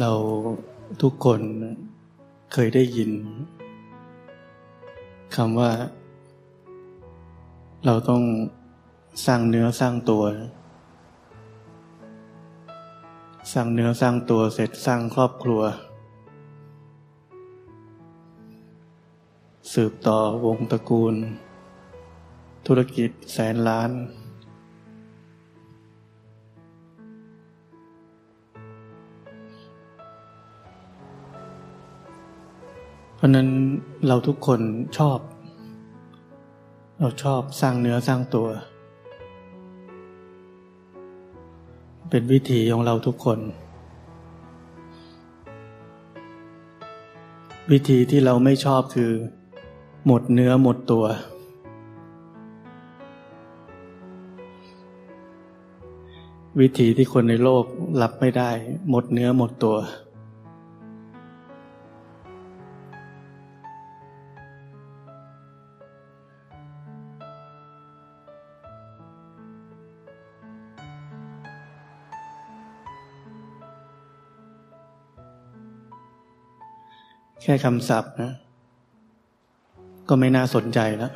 เราทุกคนเคยได้ยินคำว่า เราต้องสร้างเนื้อสร้างตัว สร้างเนื้อสร้างตัวเสร็จสร้างครอบครัว สืบต่อวงตระกูล ธุรกิจแสนล้าน ราะนั้นเราทุกคนชอบ เราชอบสร้างเนื้อสร้างตัว เป็นวิธีของเราทุกคน วิธีที่เราไม่ชอบคือ หมดเนื้อหมดตัว วิธีที่คนในโลกรับไม่ได้ หมดเนื้อหมดตัว แค่คำศัพท์นะ ก็ไม่น่าสนใจแล้ว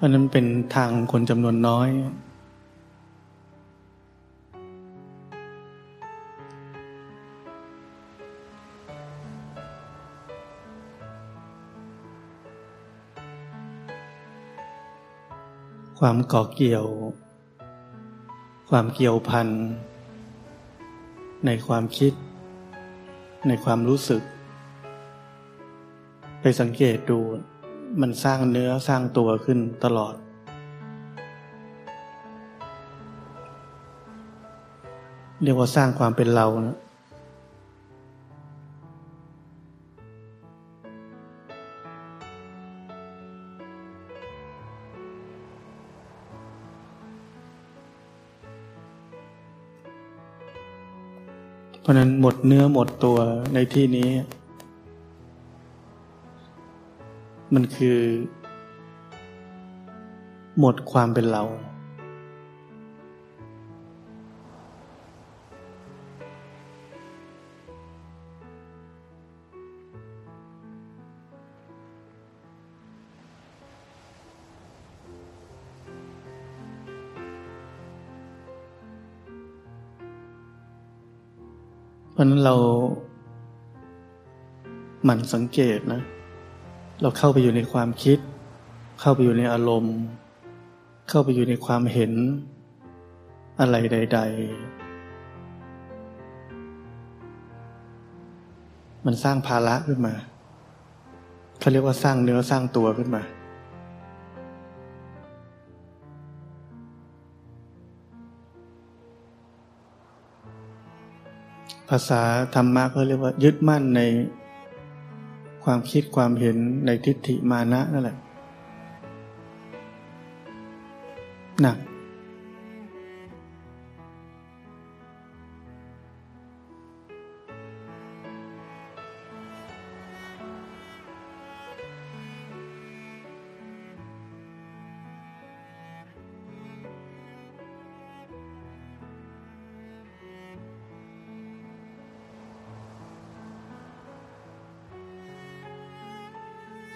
อันนั้นเป็นทางคนจำนวนน้อย ความเกาะเกี่ยว ความเกี่ยวพันในความคิด ในความรู้สึก ไปสังเกตดูมันสร้างเนื้อสร้างตัวขึ้นตลอด เรียกว่าสร้างความเป็นเรานะ เพราะนั้นหมดเนื้อหมดตัวในที่นี้ มันคือ หมดความเป็นเรา ราะนั้นเราหมั่นสังเกตนะ เราเข้าไปอยู่ในความคิด เข้าไปอยู่ในอารมณ์ เข้าไปอยู่ในความเห็นอะไรใด ๆ มันสร้างภาระขึ้นมาเขาเรียกว่าสร้างเนื้อสร้างตัวขึ้นมา ภาษาธรรมะเขาเรียกว่า ยึดมั่นในความคิดความเห็นในทิฏฐิมานะนั่นแหละหนัก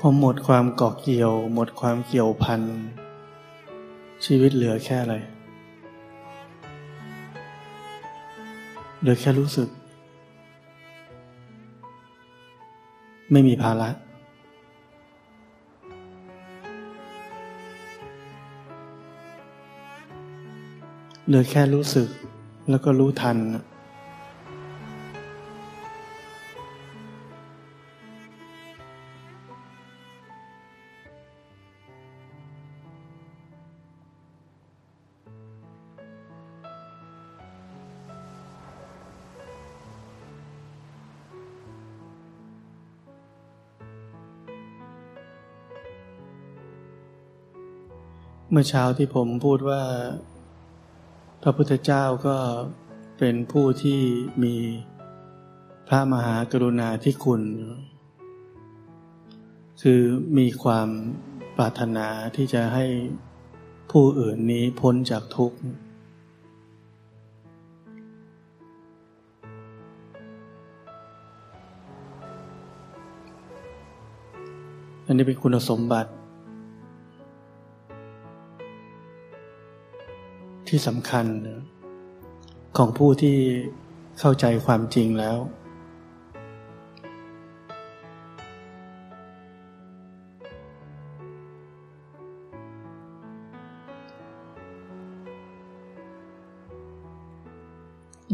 อหมดความเกาะเกี่ยว หมดความเกี่ยวพัน ชีวิตเหลือแค่อะไร เหลือแค่รู้สึก ไม่มีภาระเหลือแค่รู้สึกแล้วก็รู้ทัน มื่อเช้าที่ผมพูดว่า พระพุทธเจ้าก็เป็นผู้ที่มีพระมหากรุณาธิคุณ คือมีความปรารถนาที่จะให้ผู้อื่นนี้พ้นจากทุกข์อันนี้เป็นคุณสมบัติ ที่สำคัญ ของผู้ที่เข้าใจความจริงแล้ว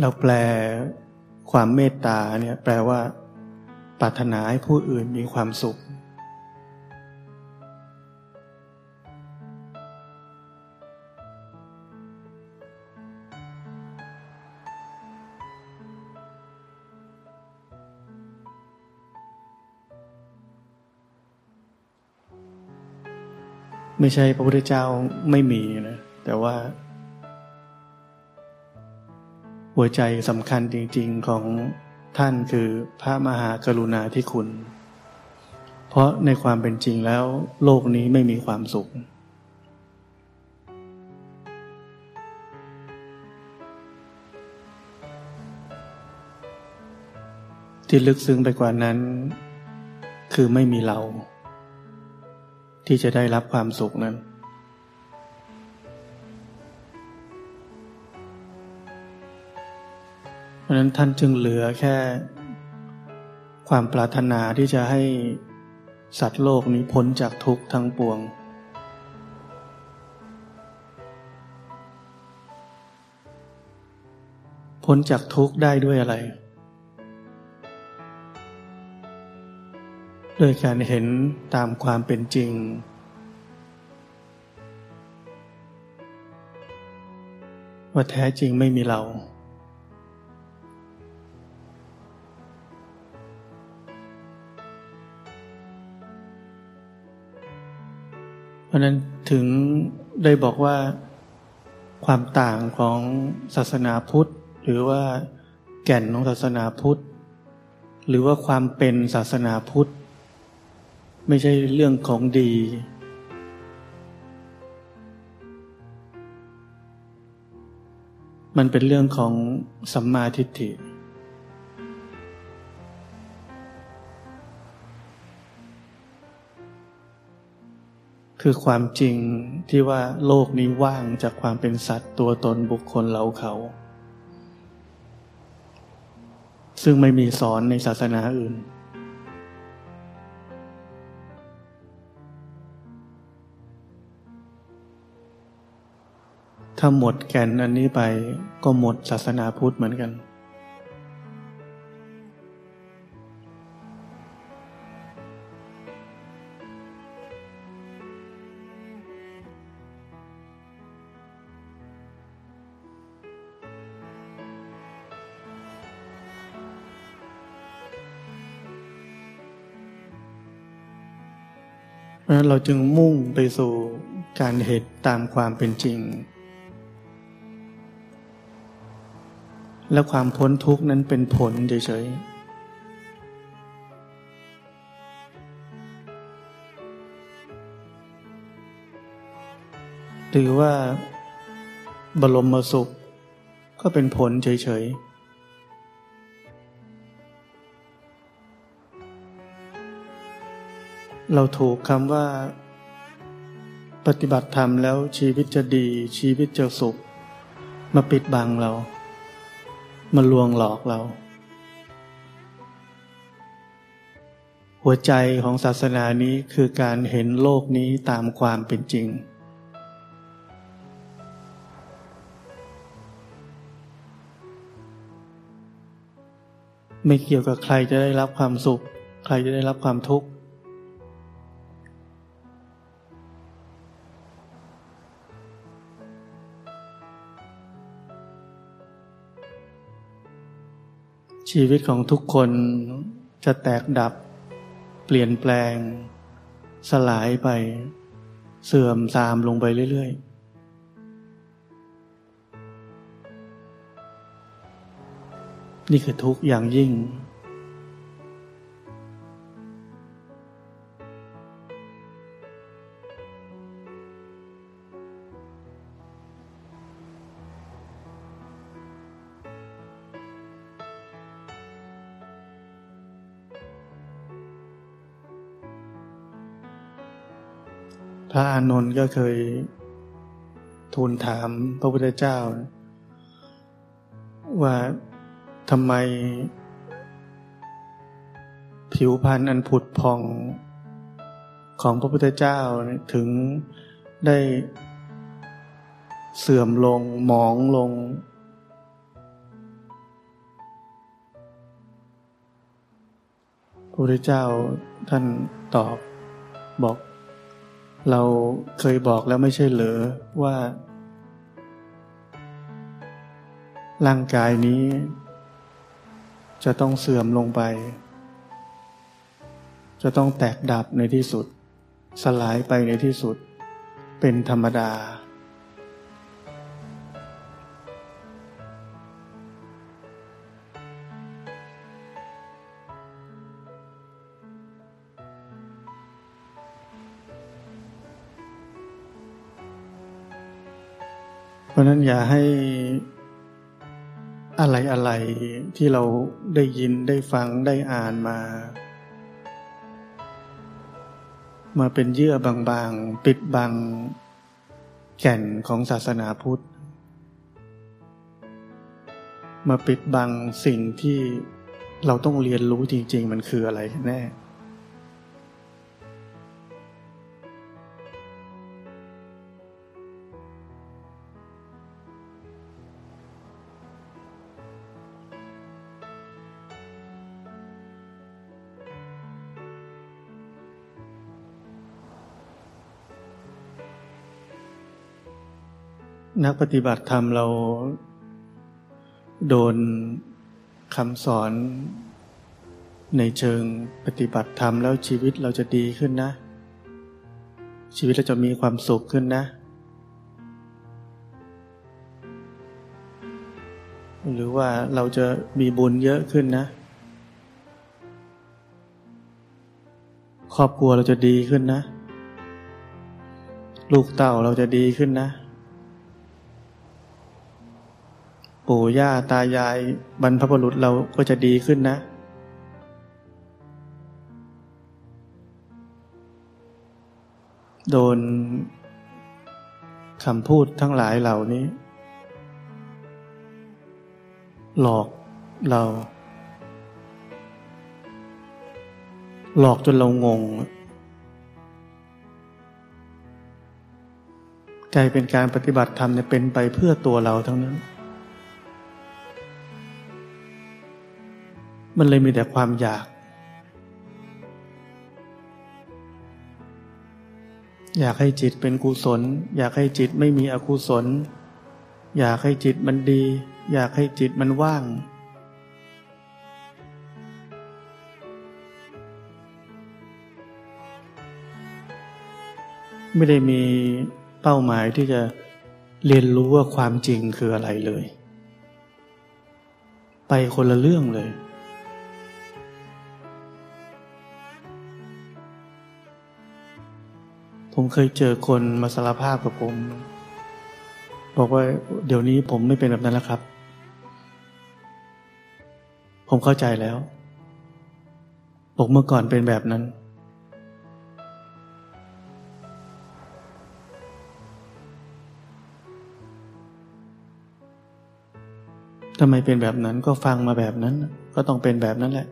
เราแปลความเมตตาเนี่ยแปลว่าปรารถนาให้ผู้อื่นมีความสุข ไม่ใช่พระพุทธเจ้าไม่มีนะแต่ว่า หัวใจสำคัญจริง ๆของท่านคือพระมหากรุณาธิคุณ เพราะในความเป็นจริงแล้วโลกนี้ไม่มีความสุข ที่ลึกซึ้งไปกว่านั้น คือไม่มีเรา ที่จะได้รับความสุขนั้น เพราะนั้นท่านจึงเหลือแค่ ความปรารถนาที่จะให้สัตว์โลกนี้พ้นจากทุกข์ทั้งปวง พ้นจากทุกข์ได้ด้วยอะไร โดยการเห็นตามความเป็นจริง ว่าแท้จริงไม่มีเรา เพราะนั้นถึงได้บอกว่าความต่างของศาสนาพุทธ หรือว่าแก่นของศาสนาพุทธ หรือว่าความเป็นศาสนาพุทธ ไม่ใช่เรื่องของดี มันเป็นเรื่องของสัมมาทิฏฐิ คือความจริงที่ว่าโลกนี้ว่างจากความเป็นสัตว์ตัวตนบุคคลเราเขา ซึ่งไม่มีสอนในศาสนาอื่น ถ้าหมดแก่นอันนี้ไปก็หมดศาสนาพุทธเหมือนกันราะนั้นเราจึงมุ่งไปสู่การเหตุตามความเป็นจริง และความพ้นทุกข์นั้นเป็นผลเฉยๆหรือว่าบรมสุขก็เป็นผลเฉยๆเราถูกคำว่า ปฏิบัติธรรมแล้วชีวิตจะดีชีวิตจะสุข มาปิดบังเรา มาลวงหลอกเรา หัวใจของศาสนานี้คือการเห็นโลกนี้ตามความเป็นจริง ไม่เกี่ยวกับใครจะได้รับความสุข ใครจะได้รับความทุกข์ ชีวิตของทุกคนจะแตกดับ เปลี่ยนแปลง สลายไป เสื่อมทรามลงไปเรื่อย ๆนี่คือทุกข์อย่างยิ่ง พระอานนท์ก็เคยทูลถามพระพุทธเจ้า ว่าทำไม ผิวพรรณอันผุดพองของพระพุทธเจ้าถึงได้เสื่อมลงหมองลง พระพุทธเจ้าท่านตอบบอก เราเคยบอกแล้วไม่ใช่เหรอว่า ร่างกายนี้ จะต้องเสื่อมลงไป จะต้องแตกดับในที่สุด สลายไปในที่สุด เป็นธรรมดาะนั้นอย่าให้อะไรอะไรที่เราได้ยินได้ฟังได้อ่านมา มาเป็นเยื่อบางๆ ปิดบัง แก่นของศาสนาพุทธ มาปิดบังสิ่งที่เราต้องเรียนรู้จริง ๆ มันคืออะไรแน่ นักปฏิบัติธรรมเราโดนคำสอนในเชิงปฏิบัติธรรมแล้วชีวิตเราจะดีขึ้นนะ ชีวิตเราจะมีความสุขขึ้นนะ หรือว่าเราจะมีบุญเยอะขึ้นนะ ครอบครัวเราจะดีขึ้นนะ ลูกเต่าเราจะดีขึ้นนะ ปู่ย่าตายายบรรพบุรุษเราก็จะดีขึ้นนะ โดนคำพูดทั้งหลายเหล่านี้ หลอกเรา หลอกจนเรางงกลายเป็นการปฏิบัติธรรมเนี่ยเป็นไปเพื่อตัวเราทั้งนั้น มันเลยมีแต่ความอยาก อยากให้จิตเป็นกุศล อยากให้จิตไม่มีอกุศล อยากให้จิตมันดี อยากให้จิตมันว่าง ไม่ได้มีเป้าหมายที่จะเรียนรู้ว่าความจริงคืออะไรเลย ไปคนละเรื่องเลย ผมเคยเจอคนมาสารภาพกับผม บอกว่าเดี๋ยวนี้ผมไม่เป็นแบบนั้นแล้วครับ ผมเข้าใจแล้วบอกเมื่อก่อนเป็นแบบนั้น ทำไมเป็นแบบนั้นก็ฟังมาแบบนั้น ก็ต้องเป็นแบบนั้นแหละ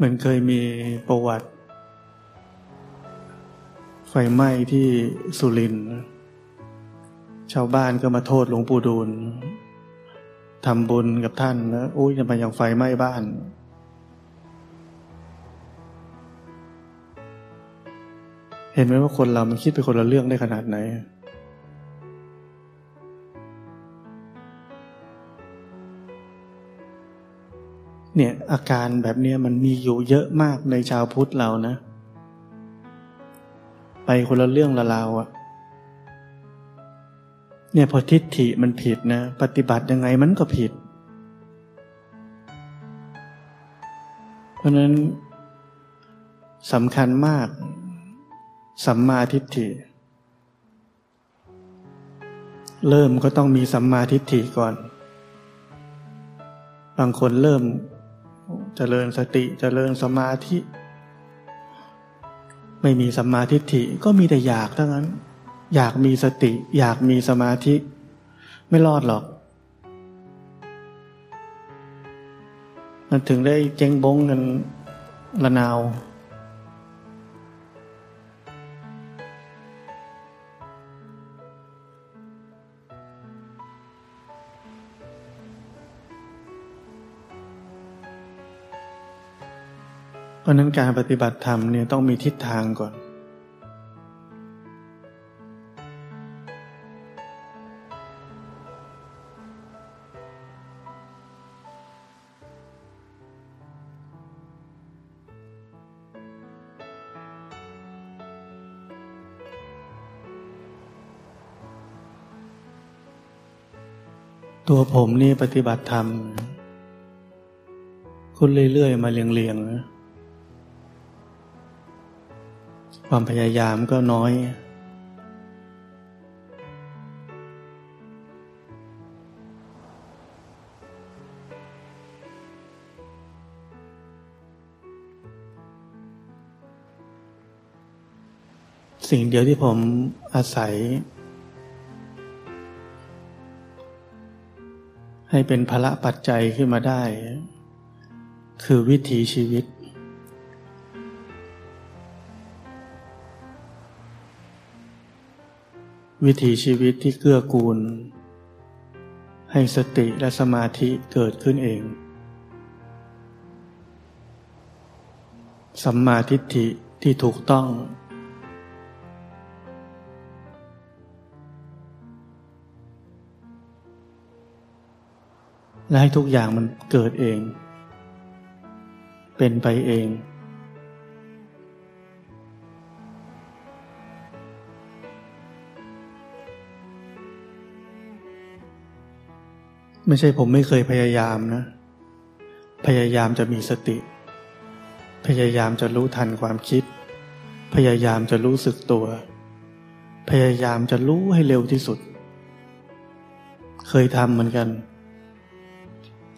เหมือนเคยมีประวัติ ไฟไหม้ที่สุรินทร์ชาวบ้านก็มาโทษหลวงปู่ดูลทำบุญกับท่านแล้วอุ้ยจะมย่างไฟไหม้บ้าน เห็นไหมว่าคนเรามันคิดไปคนละเรื่องได้ขนาดไหน อาการแบบนี้มันมีอยู่เยอะมากในชาวพุทธเรานะ ไปคนละเรื่องละราวอะเนี่ยพอทิฏฐิมันผิดนะ ปฏิบัติยังไงมันก็ผิด เพราะนั้นสำคัญมาก สัมมาทิฏฐิ เริ่มก็ต้องมีสัมมาทิฏฐิก่อน บางคนเริ่ม เจริญสติจเจริญสมาธิ ไม่มีสัมมาทิฏฐิก็มีแต่อยากเท่านั้น อยากมีสติ อยากมีสมาธิ ไม่รอดหรอก มันถึงได้เจ๊งบงกันละนาว ราะนั้นการปฏิบัติธรรมเนี่ยต้องมีทิศทางก่อน ตัวผมนี่ปฏิบัติธรรมคุณเรื่อยๆ มาเรียงๆนะ ความพยายามก็น้อย สิ่งเดียวที่ผมอาศัย ให้เป็นพละปัจจัยขึ้นมาได้ คือวิถีชีวิต วิถีชีวิตที่เกื้อกูล ให้สติและสมาธิเกิดขึ้นเอง สัมมาทิฏฐิที่ถูกต้อง และให้ทุกอย่างมันเกิดเอง เป็นไปเอง ไม่ใช่ผมไม่เคยพยายามนะ พยายามจะมีสติ พยายามจะรู้ทันความคิด พยายามจะรู้สึกตัว พยายามจะรู้ให้เร็วที่สุด เคยทำเหมือนกัน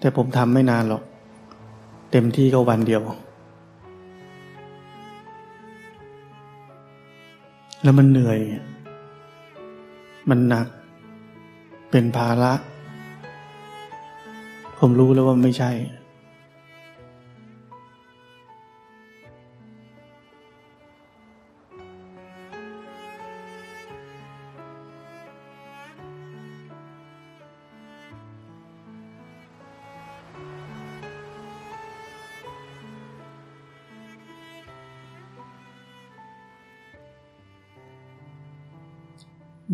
แต่ผมทำไม่นานหรอก เต็มที่ก็วันเดียว แล้วมันเหนื่อย มันหนัก เป็นภาระ ผมรู้แล้วว่าไม่ใช่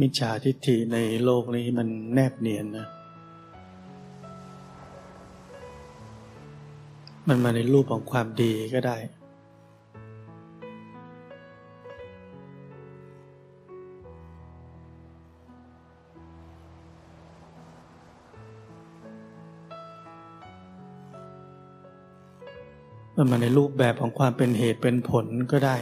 มิจฉาทิฏฐิในโลกนี้มันแนบเนียนนะ มันมาในรูปของความดีก็ได้ มันมาในรูปแบบของความเป็นเหตุเป็นผลก็ได้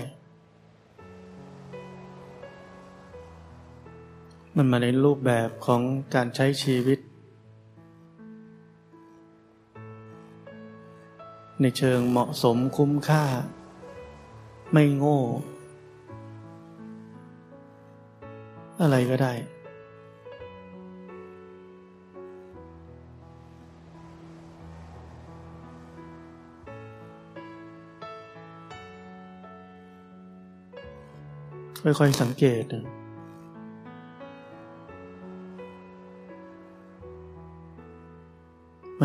มันมาในรูปแบบของการใช้ชีวิต ในเชิงเหมาะสมคุ้มค่า ไม่โง่ อะไรก็ได้ ค่อยๆสังเกตนะ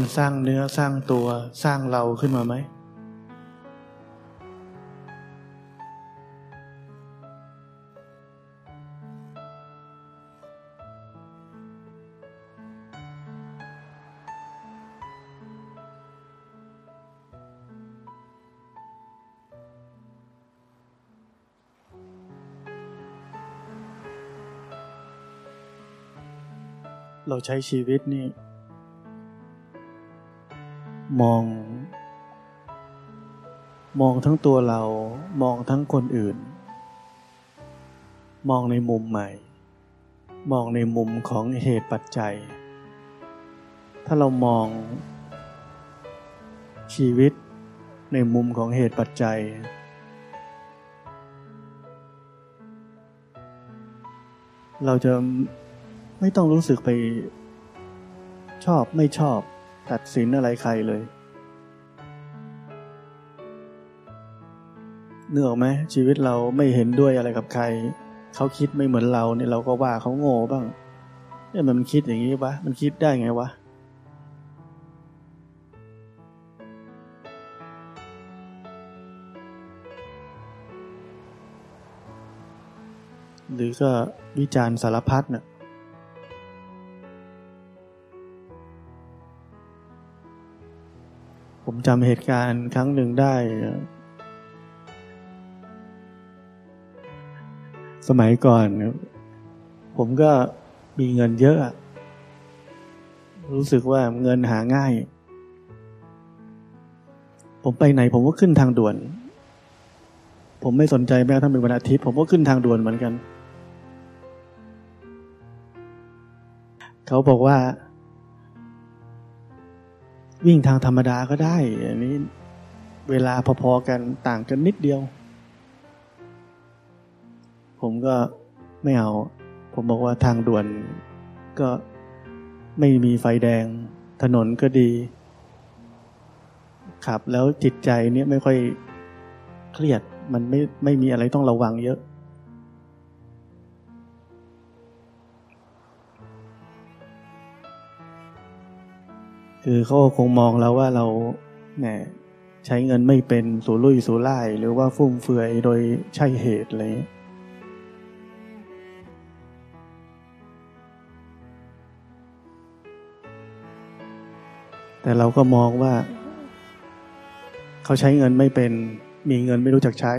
มันสร้างเนื้อสร้างตัวสร้างเราขึ้นมาไหม เราใช้ชีวิตนี่ มอง มองทั้งตัวเรามองทั้งคนอื่น มองในมุมใหม่ มองในมุมของเหตุปัจจัย ถ้าเรามองชีวิตในมุมของเหตุปัจจัย เราจะไม่ต้องรู้สึกไปชอบไม่ชอบ ตัดสินอะไรใครเลยเนื้อออกไหมชีวิตเราไม่เห็นด้วยอะไรกับใคร เขาคิดไม่เหมือนเราเนี่ยเราก็ว่าเขาโง่บ้างเนี่ยมันคิดอย่างนี้ปะมันคิดได้ไงวะหรือก็วิจารณ์สารพัดเนะ่ย ผมจำเหตุการณ์ครั้งหนึ่งได้ สมัยก่อน ผมก็มีเงินเยอะ รู้สึกว่าเงินหาง่าย ผมไปไหนผมก็ขึ้นทางด่วน ผมไม่สนใจแม้ถ้าเป็นวันอาทิตย์ผมก็ขึ้นทางด่วนเหมือนกัน เขาบอกว่า วิ่งทางธรรมดาก็ได้ อันนี้เวลาพอๆกันต่างกันนิดเดียว ผมก็ไม่เอา ผมบอกว่าทางด่วนก็ไม่มีไฟแดง ถนนก็ดี ขับแล้วจิตใจเนี่ยไม่ค่อยเครียดมันไม่ไม่มีอะไรต้องระวังเยอะ คือเขาคงมองแล้วว่าเราแหมใช้เงินไม่เป็นสูรุ่ยสูร่าย หรือว่าฟุ่มเฟือยโดยใช่เหตุอะไรแต่เราก็มองว่า เขาใช้เงินไม่เป็น มีเงินไม่รู้จักใช้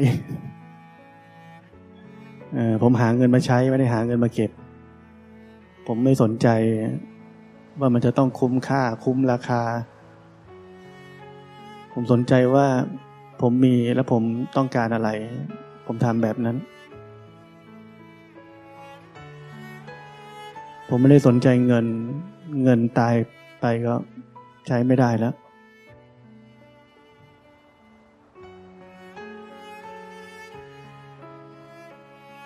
ผมหาเงินมาใช้ไม่ได้หาเงินมาเก็บ ผมไม่สนใจ ว่ามันจะต้องคุ้มค่าคุ้มราคา ผมสนใจว่าผมมีและผมต้องการอะไร ผมทำแบบนั้น ผมไม่ได้สนใจเงินเงินตายไปก็ใช้ไม่ได้แล้ว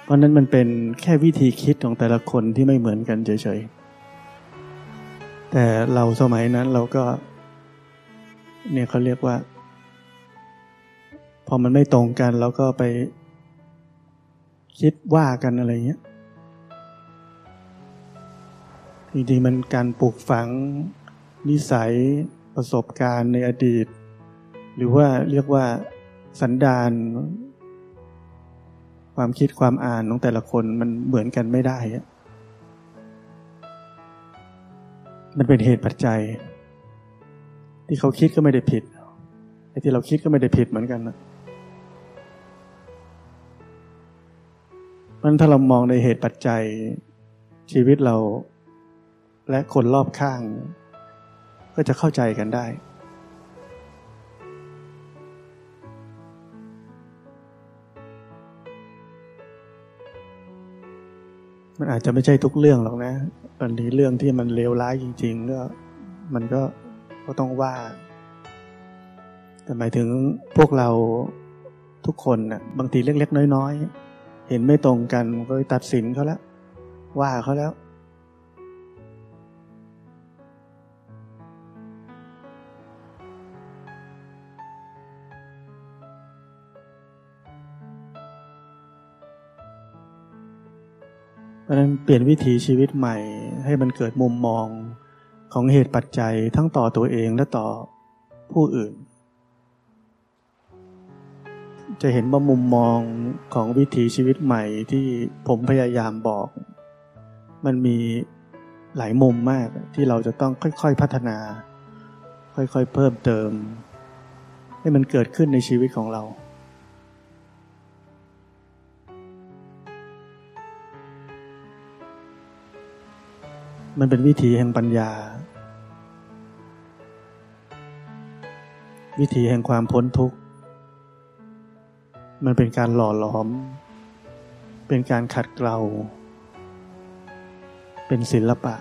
เพราะนั้นมันเป็นแค่วิธีคิดของแต่ละคนที่ไม่เหมือนกันเฉยๆ แต่เราสมัยนั้นเราก็ เนี่ยเขาเรียกว่า พอมันไม่ตรงกันเราก็ไปคิดว่ากันอะไรเงี้ยจริงๆมันการปลูกฝังนิสัยประสบการณ์ในอดีต หรือว่าเรียกว่าสันดานความคิดความอ่านของแต่ละคนมันเหมือนกันไม่ได้อะ มันเป็นเหตุปัจจัย ที่เขาคิดก็ไม่ได้ผิดไอ้ที่เราคิดก็ไม่ได้ผิดเหมือนกันนะเพราะถ้าเรามองในเหตุปัจจัยชีวิตเรา และคนรอบข้าง ก็จะเข้าใจกันได้ มันอาจจะไม่ใช่ทุกเรื่องหรอกนะ อันนี้เรื่องที่มันเลวร้ายจริงๆก็มันก็ก็ต้องว่า แต่หมายถึงพวกเราทุกคนนะ่ะบางทีเล็กๆน้อยๆ เห็นไม่ตรงกันก็ตัดสินเขาแล้วว่าเขาแล้ว เพราะนั้นเปลี่ยนวิถีชีวิตใหม่ ให้มันเกิดมุมมองของเหตุปัจจัยทั้งต่อตัวเองและต่อผู้อื่น จะเห็นว่ามุมมองของวิถีชีวิตใหม่ที่ผมพยายามบอก มันมีหลายมุมมากที่เราจะต้องค่อยๆพัฒนา ค่อยๆเพิ่มเติม ให้มันเกิดขึ้นในชีวิตของเรา มันเป็นวิถีแห่งปัญญา วิถีแห่งความพ้นทุกข์ มันเป็นการหล่อหลอม เป็นการขัดเกลา เป็นศิลปะ